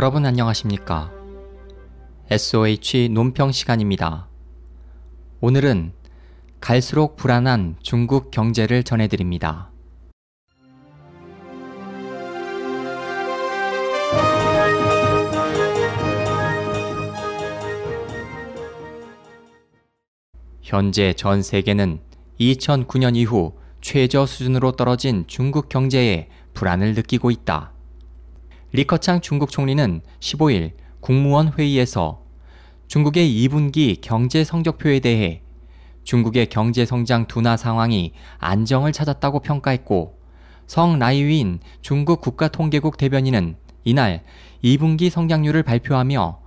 여러분 안녕하십니까? SOH 논평 시간입니다. 오늘은 갈수록 불안한 중국 경제를 전해드립니다. 현재 전 세계는 2009년 이후 최저 수준으로 떨어진 중국 경제에 불안을 느끼고 있다. 리커창 중국 총리는 15일 국무원 회의에서 중국의 2분기 경제 성적표에 대해 중국의 경제 성장 둔화 상황이 안정을 찾았다고 평가했고 성 라이윈 중국 국가통계국 대변인은 이날 2분기 성장률을 발표하며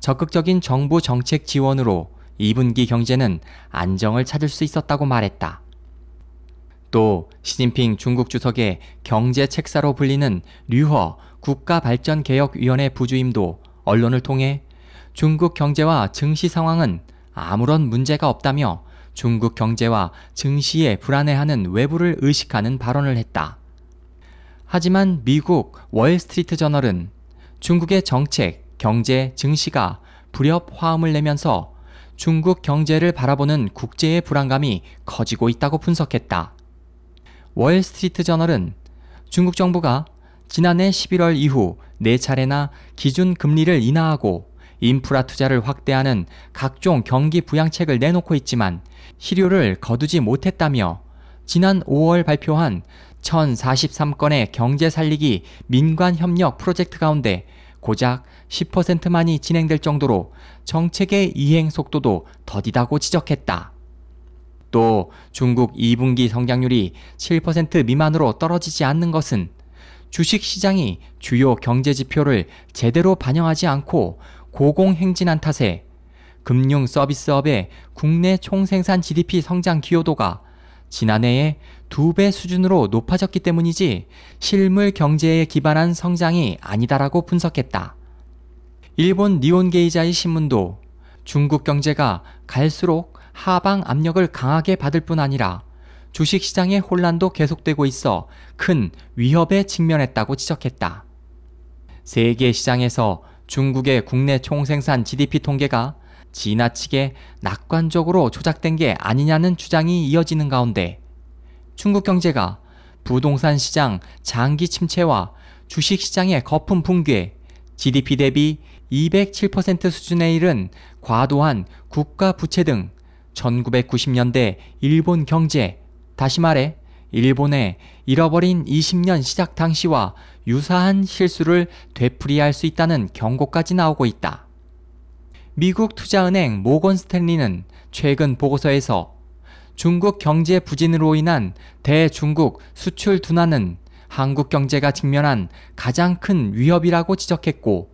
적극적인 정부 정책 지원으로 2분기 경제는 안정을 찾을 수 있었다고 말했다. 또 시진핑 중국 주석의 경제 책사로 불리는 류허 국가발전개혁위원회 부주임도 언론을 통해 중국 경제와 증시 상황은 아무런 문제가 없다며 중국 경제와 증시에 불안해하는 외부를 의식하는 발언을 했다. 하지만 미국 월스트리트 저널은 중국의 정책, 경제, 증시가 불협 화음을 내면서 중국 경제를 바라보는 국제의 불안감이 커지고 있다고 분석했다. 월스트리트 저널은 중국 정부가 지난해 11월 이후 4차례나 기준 금리를 인하하고 인프라 투자를 확대하는 각종 경기 부양책을 내놓고 있지만 실효를 거두지 못했다며 지난 5월 발표한 1043건의 경제 살리기 민관 협력 프로젝트 가운데 고작 10%만이 진행될 정도로 정책의 이행 속도도 더디다고 지적했다. 또 중국 2분기 성장률이 7% 미만으로 떨어지지 않는 것은 주식 시장이 주요 경제 지표를 제대로 반영하지 않고 고공행진한 탓에 금융 서비스업의 국내 총생산 GDP 성장 기여도가 지난해에 두 배 수준으로 높아졌기 때문이지 실물 경제에 기반한 성장이 아니다라고 분석했다. 일본 니온 게이자의 신문도 중국 경제가 갈수록 하방 압력을 강하게 받을 뿐 아니라 주식 시장의 혼란도 계속되고 있어 큰 위협에 직면했다고 지적했다. 세계 시장에서 중국의 국내 총생산 GDP 통계가 지나치게 낙관적으로 조작된 게 아니냐는 주장이 이어지는 가운데 중국 경제가 부동산 시장 장기 침체와 주식 시장의 거품 붕괴, GDP 대비 207% 수준에 이른 과도한 국가 부채 등 1990년대 일본 경제, 다시 말해 일본의 잃어버린 20년 시작 당시와 유사한 실수를 되풀이할 수 있다는 경고까지 나오고 있다. 미국 투자은행 모건 스탠리는 최근 보고서에서 중국 경제 부진으로 인한 대중국 수출 둔화는 한국 경제가 직면한 가장 큰 위협이라고 지적했고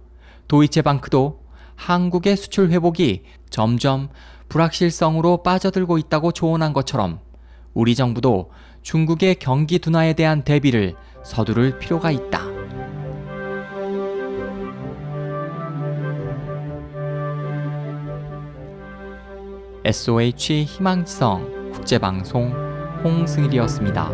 도이체방크도 한국의 수출 회복이 점점 불확실성으로 빠져들고 있다고 조언한 것처럼 우리 정부도 중국의 경기 둔화에 대한 대비를 서두를 필요가 있다. SOH 희망지성 국제방송 홍승일이었습니다.